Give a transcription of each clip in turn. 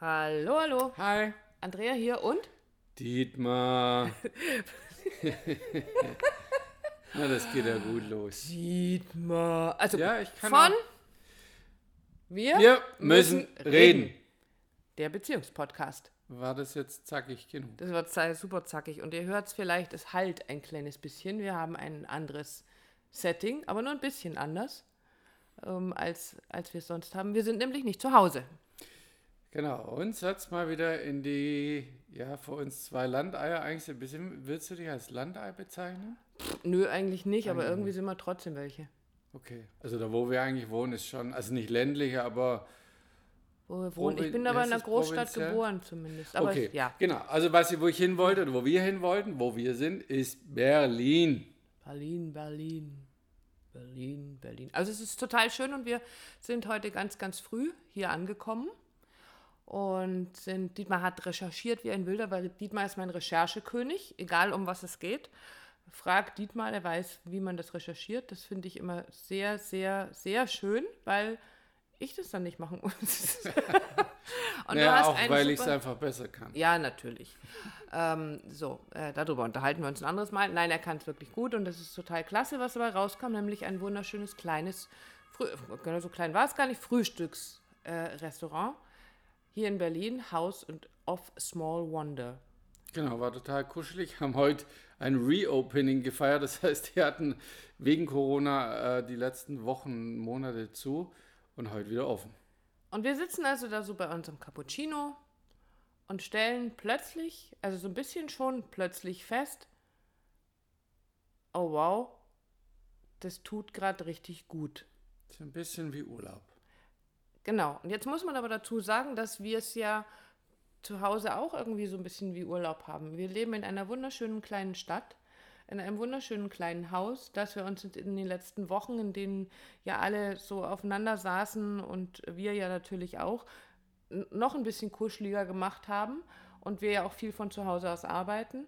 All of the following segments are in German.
Hallo, hallo. Hi. Andrea hier und? Dietmar. Na, das geht ja gut los. Dietmar. Also Ja, ich kann von auch- wir, Wir müssen reden. Der Beziehungspodcast. War das jetzt zackig genug? Das sei- super zackig und ihr hört es vielleicht, es halt ein kleines bisschen. Wir haben ein anderes Setting, aber nur ein bisschen anders, ähm, als, als wir es sonst haben. Wir sind nämlich nicht zu Hause. Genau, uns hat's mal wieder in die, ja, für uns zwei Landeier eigentlich ein bisschen, willst du dich als Landei bezeichnen? Nö, eigentlich nicht, aber irgendwie sind wir trotzdem welche. Okay, also da wo wir eigentlich wohnen ist schon, also nicht ländlich, aber Wo wir wohnen. Ich bin aber in einer Großstadt provinziell? geboren zumindest. Aber okay, ja, genau. Also was ich, wo ich hin wollte oder wo wir hin wollten, wo wir sind, ist Berlin. Berlin, Berlin, Berlin, Berlin. Also es ist total schön und wir sind heute ganz, ganz früh hier angekommen. Und Dietmar hat recherchiert wie ein Wilder, weil Dietmar ist mein Recherchekönig, egal um was es geht. Frag Dietmar, der weiß, wie man das recherchiert. Das finde ich immer sehr, sehr, sehr schön, weil ich das dann nicht machen muss. und ja, auch weil ich es einfach besser kann. ja, natürlich. Ähm, so, äh, darüber unterhalten wir uns ein anderes Mal. Nein, er kann es wirklich gut und das ist total klasse, was dabei rauskam, nämlich ein wunderschönes kleines, Früh genau so klein war es gar nicht, Frühstücksrestaurant äh, hier in Berlin, House and of Small Wonder. Genau, war total kuschelig. Haben heute ein Reopening gefeiert. Das heißt, die hatten wegen Corona äh, die letzten Wochen, Monate zu und heute wieder offen. Und wir sitzen also da so bei unserem Cappuccino und stellen plötzlich, also so ein bisschen schon plötzlich fest, oh wow, das tut gerade richtig gut. Ist ein bisschen wie Urlaub. Genau. Und jetzt muss man aber dazu sagen, dass wir es ja zu Hause auch irgendwie so ein bisschen wie Urlaub haben. Wir leben in einer wunderschönen kleinen Stadt, in einem wunderschönen kleinen Haus, das wir uns in den letzten Wochen, in denen ja alle so aufeinander saßen und wir ja natürlich auch, noch ein bisschen kuscheliger gemacht haben und wir ja auch viel von zu Hause aus arbeiten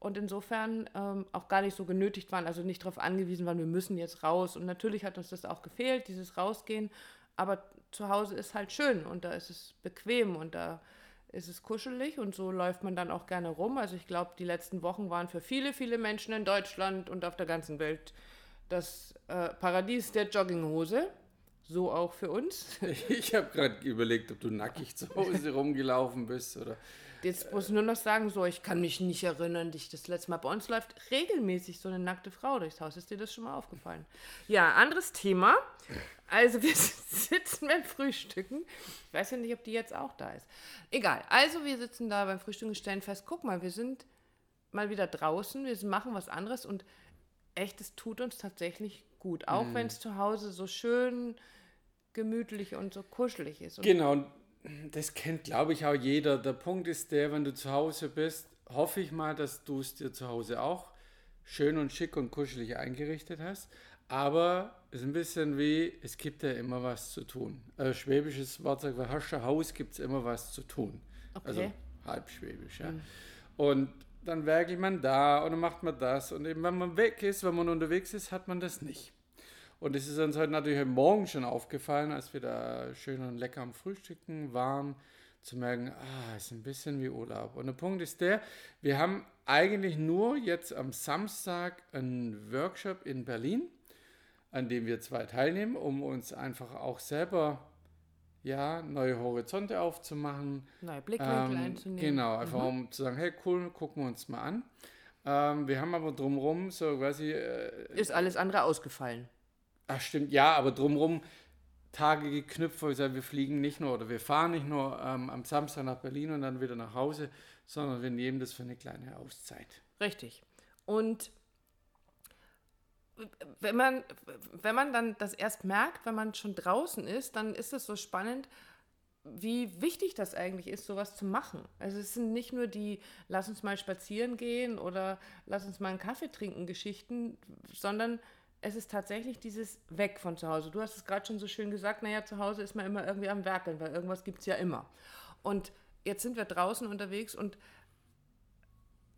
und insofern ähm, auch gar nicht so genötigt waren, also nicht darauf angewiesen waren, wir müssen jetzt raus. Und natürlich hat uns das auch gefehlt, dieses Rausgehen, aber zu Hause ist halt schön und da ist es bequem und da ist es kuschelig und so läuft man dann auch gerne rum. Also ich glaube, die letzten Wochen waren für viele, viele Menschen in Deutschland und auf der ganzen Welt das äh, Paradies der Jogginghose. So auch für uns. Ich habe gerade überlegt, ob du nackig zu Hause rumgelaufen bist oder. Jetzt muss ich nur noch sagen, so, ich kann mich nicht erinnern, dich das letzte Mal. Bei uns läuft regelmäßig so eine nackte Frau durchs Haus. Ist dir das schon mal aufgefallen? Ja, anderes Thema. Also wir sitzen beim Frühstücken. Ich weiß ja nicht, ob die jetzt auch da ist. Egal. Also wir sitzen da beim Frühstücken und stellen fest, guck mal, wir sind mal wieder draußen, wir machen was anderes und echt, es tut uns tatsächlich gut. Auch wenn es zu Hause so schön gemütlich und so kuschelig ist. Und Genau, das kennt, glaube ich, auch jeder. Der Punkt ist der, wenn du zu Hause bist, hoffe ich mal, dass du es dir zu Hause auch schön und schick und kuschelig eingerichtet hast. Aber es ist ein bisschen wie, es gibt ja immer was zu tun. Äh, schwäbisches Wort sagt, du ein Haus, gibt es immer was zu tun. Also Okay. halb schwäbisch, ja. Und dann werkelt man da und dann macht man das. Und eben, wenn man weg ist, wenn man unterwegs ist, hat man das nicht. Und es ist uns heute natürlich heute Morgen schon aufgefallen, als wir da schön und lecker am Frühstücken waren, zu merken, ah, ist ein bisschen wie Urlaub. Und der Punkt ist der, wir haben eigentlich nur jetzt am Samstag einen Workshop in Berlin, an dem wir zwei teilnehmen, um uns einfach auch selber ja, neue Horizonte aufzumachen. neue Blickwinkel Ähm, einzunehmen. Genau, einfach um zu sagen, hey cool, gucken wir uns mal an. Ähm, wir haben aber drumherum so quasi äh, Ist alles andere ausgefallen. Ach stimmt, ja, aber drumherum Tage geknüpft, wo wir sagen, wir fliegen nicht nur oder wir fahren nicht nur ähm, am Samstag nach Berlin und dann wieder nach Hause, sondern wir nehmen das für eine kleine Auszeit. Richtig. Und wenn man, wenn man dann das erst merkt, wenn man schon draußen ist, dann ist es so spannend, wie wichtig das eigentlich ist, sowas zu machen. Also es sind nicht nur die lass uns mal spazieren gehen oder lass uns mal einen Kaffee trinken Geschichten, sondern es ist tatsächlich dieses Weg von zu Hause. Du hast es gerade schon so schön gesagt, naja, zu Hause ist man immer irgendwie am Werkeln, weil irgendwas gibt es ja immer. Und jetzt sind wir draußen unterwegs und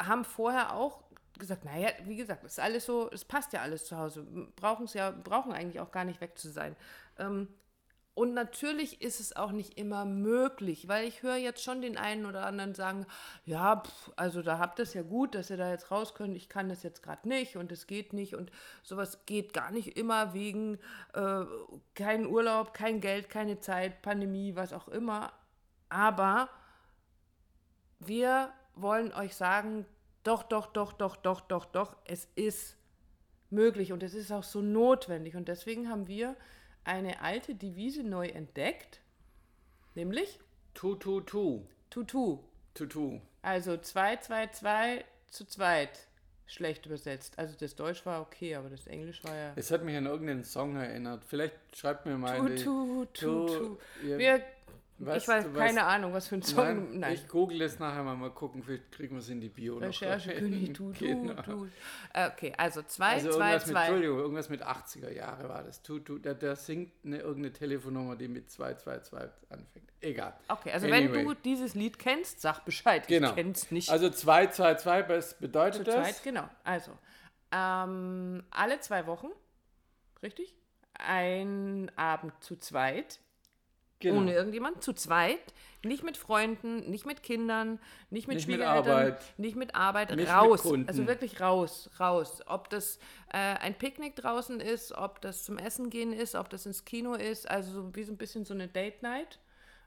haben vorher auch gesagt, naja, wie gesagt, ist alles so, es passt ja alles zu Hause. Brauchen es ja, brauchen eigentlich auch gar nicht weg zu sein. Ähm, Und natürlich ist es auch nicht immer möglich, weil ich höre jetzt schon den einen oder anderen sagen, ja, pf, also da habt ihr es ja gut, dass ihr da jetzt raus könnt, ich kann das jetzt gerade nicht und es geht nicht und sowas geht gar nicht immer wegen äh, kein Urlaub, kein Geld, keine Zeit, Pandemie, was auch immer. Aber wir wollen euch sagen, doch, doch, doch, doch, doch, doch, doch, es ist möglich und es ist auch so notwendig und deswegen haben wir eine alte Devise neu entdeckt, nämlich Tu, tu, tu. Tutu. Tutu. Also 2, 2, 2 zu zweit. Schlecht übersetzt. Also das Deutsch war okay, aber das Englisch war ja. Es hat mich an irgendeinen Song erinnert. Vielleicht schreibt mir mal. Tu, die- tu, tu, Wir, Was, ich weiß du keine weißt- Ahnung, was für ein Song. Nein, Nein. Ich google es nachher mal, mal gucken, vielleicht kriegen wir es in die Bio noch Recherche. König, tu, tu, Genau. tu. Äh, Okay, also 2, Also 2, irgendwas mit, 2. Entschuldigung, irgendwas mit 80er Jahre war das. Tu, tu, der, der singt eine, irgendeine Telefonnummer, die mit 222 anfängt. Egal. Okay, also Anyway. wenn du dieses Lied kennst, sag Bescheid. Genau. Ich kenn's nicht. Also 222, was bedeutet Zu das? zweit, genau. Also, ähm, alle zwei Wochen, richtig? Ein Abend zu zweit, Genau. ohne irgendjemand, zu zweit, nicht mit Freunden, nicht mit Kindern, nicht mit Nicht mit Schwiegereltern, Arbeit. nicht mit Arbeit, Nicht mit raus. Kunden. also wirklich raus, raus. Ob das äh, ein Picknick draußen ist, ob das zum Essen gehen ist, ob das ins Kino ist, also so wie so ein bisschen so eine Date Night.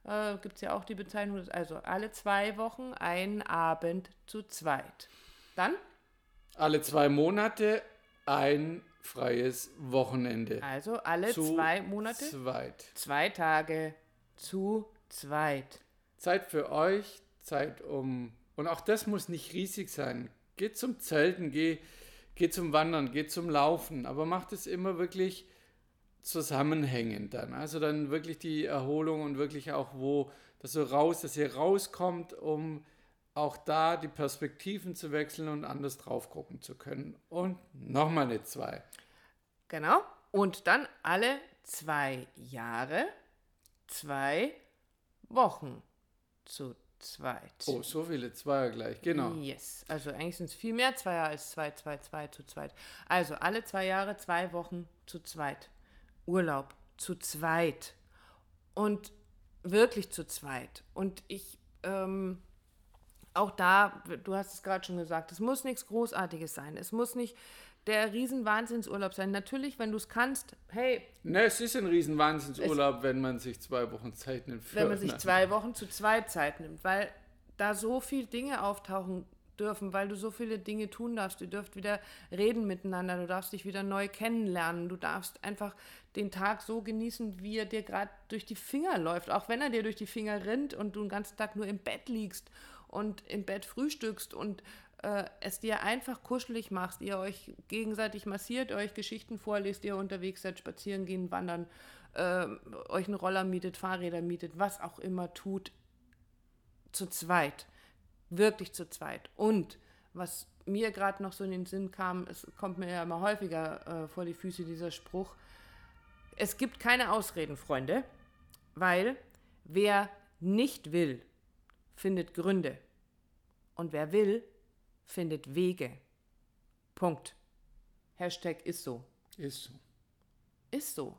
Äh, Gibt es ja auch die Bezeichnung, also alle zwei Wochen ein Abend zu zweit. Dann Alle zwei Monate ein freies Wochenende. Also alle zwei Monate, Zweit. zwei Tage zu zweit. Zeit für euch, Zeit um. Und auch das muss nicht riesig sein. Geht zum Zelten, geh, geh zum Wandern, geh zum Laufen, aber macht es immer wirklich zusammenhängend dann. Also dann wirklich die Erholung und wirklich auch wo, dass so raus, dass ihr rauskommt, um auch da die Perspektiven zu wechseln und anders drauf gucken zu können. Und nochmal eine zwei. Genau. Und dann alle zwei Jahre zwei Wochen zu zweit. Oh, so viele Zweier gleich, genau. Yes. Also eigentlich sind es viel mehr Zweier als zwei, zwei, zwei zu zweit. Also alle zwei Jahre zwei Wochen zu zweit. Urlaub zu zweit. Und wirklich zu zweit. Und ich, ähm, auch da, du hast es gerade schon gesagt, es muss nichts Großartiges sein. Es muss nicht der Riesen-Wahnsinnsurlaub sein. Natürlich, wenn du es kannst, hey, Ne, es ist ein riesen Wahnsinnsurlaub, wenn man sich zwei Wochen Zeit nimmt. für- wenn man sich zwei Wochen zu zweit Zeit nimmt, weil da so viele Dinge auftauchen dürfen, weil du so viele Dinge tun darfst. Du dürft wieder reden miteinander, du darfst dich wieder neu kennenlernen, du darfst einfach den Tag so genießen, wie er dir gerade durch die Finger läuft, auch wenn er dir durch die Finger rinnt und du den ganzen Tag nur im Bett liegst und im Bett frühstückst und äh, es dir einfach kuschelig machst, ihr euch gegenseitig massiert, euch Geschichten vorlest, ihr unterwegs seid, spazieren gehen, wandern, äh, euch einen Roller mietet, Fahrräder mietet, was auch immer tut, zu zweit. Wirklich zu zweit. Und was mir gerade noch so in den Sinn kam, es kommt mir ja immer häufiger äh, vor die Füße dieser Spruch, es gibt keine Ausreden, Freunde, weil wer nicht will, findet Gründe. Und wer will, findet Wege. Punkt. Hashtag ist so. Ist so. Ist so.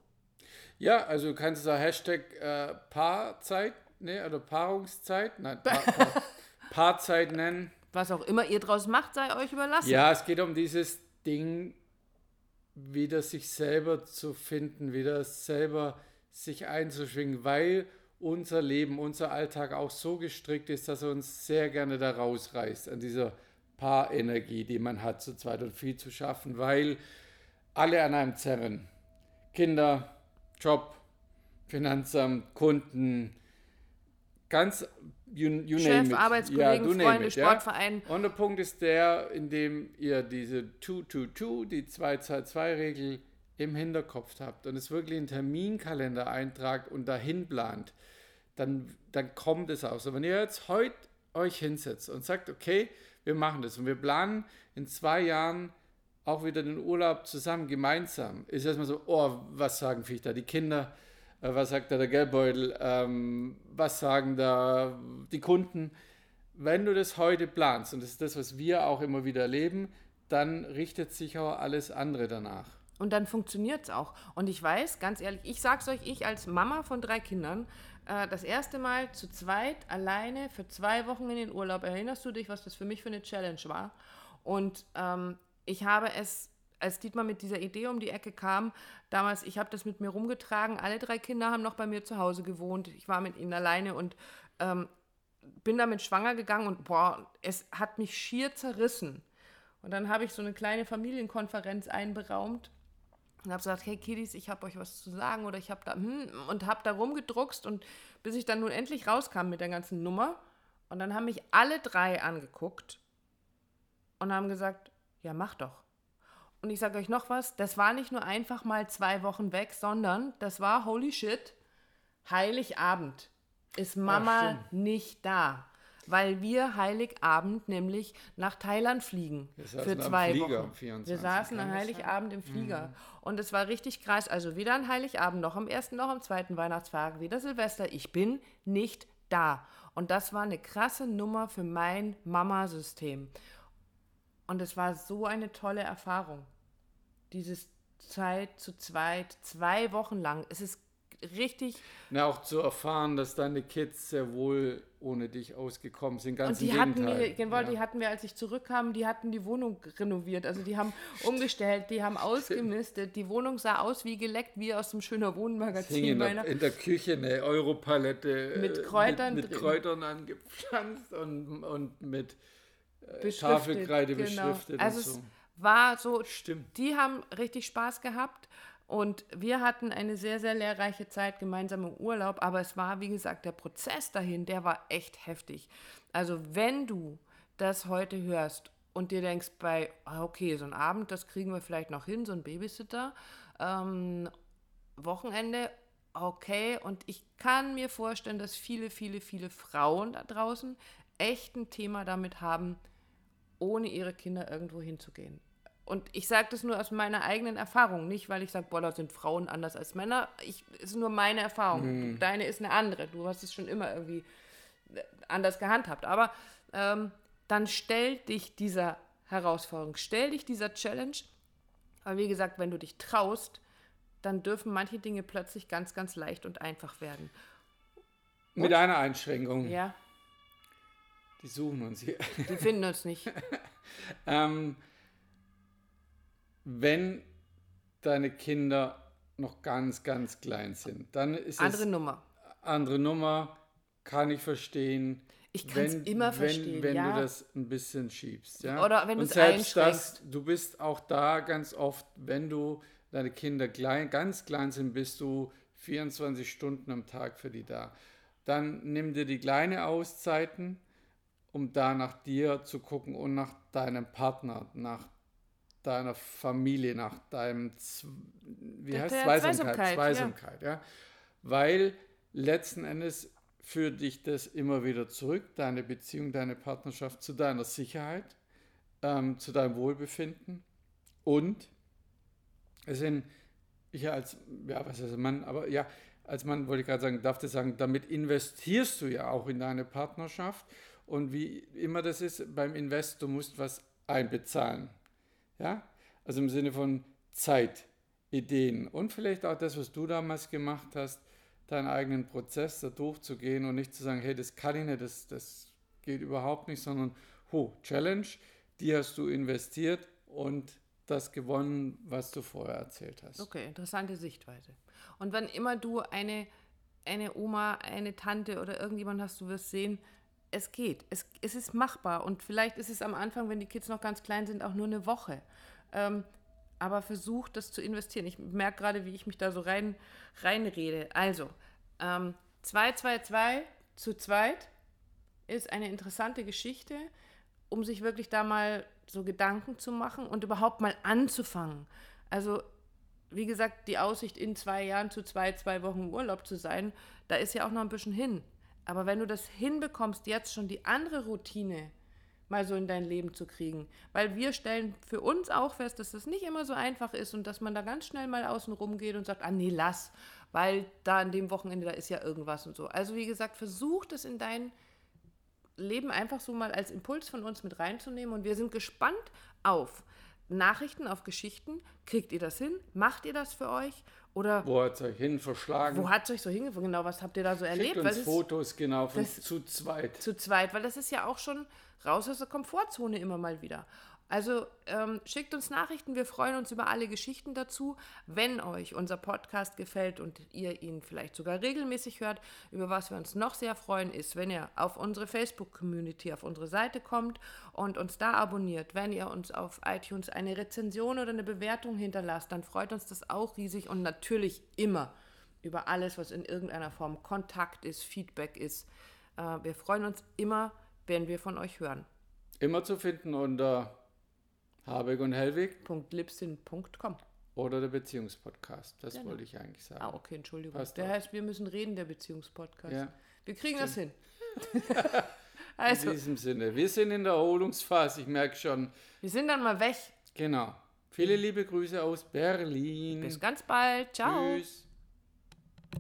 Ja, also du kannst sagen Hashtag äh, Paarzeit, ne, oder Paarungszeit, nein, pa pa Paarzeit nennen. Was auch immer ihr draus macht, sei euch überlassen. Ja, es geht um dieses Ding, wieder sich selber zu finden, wieder selber sich einzuschwingen, weil unser Leben, unser Alltag auch so gestrickt ist, dass er uns sehr gerne da rausreißt an dieser Paarenergie, die man hat zu zweit und viel zu schaffen, weil alle an einem zerren. Kinder, Job, Finanzamt, Kunden, ganz you, you Chef, it. Arbeitskollegen, name Freunde, it, ja. Sportverein. Und der Punkt ist der, in dem ihr diese 2-2-2, die 2-2-2-Regel im Hinterkopf habt und es wirklich in Terminkalender eintragt und dahin plant, dann, dann kommt es auch so. Wenn ihr jetzt heute euch hinsetzt und sagt, okay, wir machen das und wir planen in zwei Jahren auch wieder den Urlaub zusammen, gemeinsam, ist erstmal so, oh, was sagen vielleicht da die Kinder, äh, was sagt da der Geldbeutel, ähm, was sagen da die Kunden. Wenn du das heute planst, und das ist das, was wir auch immer wieder erleben, dann richtet sich auch alles andere danach. Und dann funktioniert es auch. Und ich weiß, ganz ehrlich, ich sag's euch, ich als Mama von drei Kindern, äh, das erste Mal zu zweit, alleine, für zwei Wochen in den Urlaub, erinnerst du dich, was das für mich für eine Challenge war? Und ähm, ich habe es, als Dietmar mit dieser Idee um die Ecke kam, damals, ich habe das mit mir rumgetragen, alle drei Kinder haben noch bei mir zu Hause gewohnt, ich war mit ihnen alleine und ähm, bin damit schwanger gegangen und boah, es hat mich schier zerrissen. Und dann habe ich so eine kleine Familienkonferenz einberaumt und habe gesagt, hey Kiddies, ich habe euch was zu sagen oder ich habe da hm, und habe da rumgedruckst und bis ich dann nun endlich rauskam mit der ganzen Nummer. Und dann haben mich alle drei angeguckt und haben gesagt, ja mach doch. Und ich sage euch noch was, das war nicht nur einfach mal zwei Wochen weg, sondern das war holy shit, Heiligabend ist Mama Ach, nicht da weil wir Heiligabend nämlich nach Thailand fliegen für zwei Wochen. 24, wir saßen an Heiligabend im Flieger mhm. und es war richtig krass. Also weder an Heiligabend noch am ersten noch am zweiten Weihnachtsfeiertag, weder Silvester. Ich bin nicht da und das war eine krasse Nummer für mein Mama-System und es war so eine tolle Erfahrung. Dieses Zeit zu zweit, zwei Wochen lang. Es ist richtig. Na, auch zu erfahren, dass deine Kids sehr wohl ohne dich ausgekommen sind. Ganz und die hatten, wir, genau, ja. die hatten wir, als ich zurückkam, die hatten die Wohnung renoviert. Also die haben umgestellt, die haben ausgemistet. Die Wohnung sah aus wie geleckt, wie aus dem schöner Wohnmagazin. In der, in der Küche eine Europalette mit Kräutern, mit, mit Kräutern angepflanzt und, und mit äh, Tafelkreide genau. beschriftet. Also so. es war so, Stimmt. die haben richtig Spaß gehabt. Und wir hatten eine sehr, sehr lehrreiche Zeit gemeinsam im Urlaub, aber es war, wie gesagt, der Prozess dahin, der war echt heftig. Also wenn du das heute hörst und dir denkst bei, ah, okay, so ein Abend, das kriegen wir vielleicht noch hin, so ein Babysitter, ähm, Wochenende, okay, und ich kann mir vorstellen, dass viele, viele, viele Frauen da draußen echt ein Thema damit haben, ohne ihre Kinder irgendwo hinzugehen. Und ich sage das nur aus meiner eigenen Erfahrung, nicht weil ich sage, boah, da sind Frauen anders als Männer. Ich, es ist nur meine Erfahrung. Mhm. Deine ist eine andere. Du hast es schon immer irgendwie äh, anders gehandhabt. Aber ähm, dann stell dich dieser Herausforderung, stell dich dieser Challenge. Aber wie gesagt, wenn du dich traust, dann dürfen manche Dinge plötzlich ganz, ganz leicht und einfach werden. Und, Mit einer Einschränkung. Ja. Die suchen uns hier. Die finden uns nicht. ähm, wenn deine Kinder noch ganz, ganz klein sind, dann ist andere es... Nummer. Andere Nummer, kann ich verstehen. Ich kann es immer verstehen, wenn, wenn ja. du das ein bisschen schiebst. Ja? Oder wenn du es einschränkst. Das, du bist auch da ganz oft, wenn du deine Kinder klein, ganz klein sind, bist du 24 Stunden am Tag für die da. Dann nimm dir die kleine Auszeiten, um da nach dir zu gucken und nach deinem Partner, nach deiner Familie, nach deinem, wie heißt Zweisamkeit, Zweisamkeit, Zweisamkeit ja. ja. Weil letzten Endes führt dich das immer wieder zurück, deine Beziehung, deine Partnerschaft zu deiner Sicherheit, ähm, zu deinem Wohlbefinden und es sind, ich als, ja, was heißt Mann, aber ja, als Mann wollte ich gerade sagen, darf ich sagen, damit investierst du ja auch in deine Partnerschaft und wie immer das ist beim Invest, du musst was einbezahlen. Ja? Also im Sinne von Zeit, Ideen und vielleicht auch das, was du damals gemacht hast, deinen eigenen Prozess da durchzugehen und nicht zu sagen, hey, das kann ich nicht, das, das geht überhaupt nicht, sondern, ho, Challenge, die hast du investiert und das gewonnen, was du vorher erzählt hast. Okay, interessante Sichtweise. Und wenn immer du eine, eine Oma, eine Tante oder irgendjemand hast, du wirst sehen, es geht. Es, es ist machbar. Und vielleicht ist es am Anfang, wenn die Kids noch ganz klein sind, auch nur eine Woche. Ähm, aber versuch das zu investieren. Ich merke gerade, wie ich mich da so rein reinrede. Also, ähm, 222 zu zweit ist eine interessante Geschichte, um sich wirklich da mal so Gedanken zu machen und überhaupt mal anzufangen. Also, wie gesagt, die Aussicht, in zwei Jahren zu zwei, zwei Wochen Urlaub zu sein, da ist ja auch noch ein bisschen hin. Aber wenn du das hinbekommst, jetzt schon die andere Routine mal so in dein Leben zu kriegen, weil wir stellen für uns auch fest, dass das nicht immer so einfach ist und dass man da ganz schnell mal außen rum geht und sagt, ah nee, lass, weil da an dem Wochenende, da ist ja irgendwas und so. Also wie gesagt, versuch das in dein Leben einfach so mal als Impuls von uns mit reinzunehmen und wir sind gespannt auf Nachrichten auf Geschichten. Kriegt ihr das hin? Macht ihr das für euch? Oder Wo hat es euch hin verschlagen? wo hat es euch so hingefunden? Genau, was habt ihr da so Schickt erlebt? uns Was ist Fotos, genau, von das- zu zweit. zu zweit, weil das ist ja auch schon raus aus der Komfortzone immer mal wieder. Also ähm, schickt uns Nachrichten, wir freuen uns über alle Geschichten dazu. Wenn euch unser Podcast gefällt und ihr ihn vielleicht sogar regelmäßig hört, über was wir uns noch sehr freuen, ist, wenn ihr auf unsere Facebook-Community, auf unsere Seite kommt und uns da abonniert. Wenn ihr uns auf iTunes eine Rezension oder eine Bewertung hinterlasst, dann freut uns das auch riesig und natürlich immer über alles, was in irgendeiner Form Kontakt ist, Feedback ist. Äh, wir freuen uns immer, wenn wir von euch hören. Immer zu finden unter Habeck und Hellwig .lipsin.com. oder der Beziehungspodcast. Das Genau. wollte ich eigentlich sagen. Ah, okay, Entschuldigung. Passt der auch. heißt, wir müssen reden, der Beziehungspodcast. Ja. Wir kriegen das hin. In also, diesem Sinne, wir sind in der Erholungsphase, ich merke schon. wir sind dann mal weg. Genau. Viele liebe Grüße aus Berlin. Bis ganz bald. Ciao. Tschüss.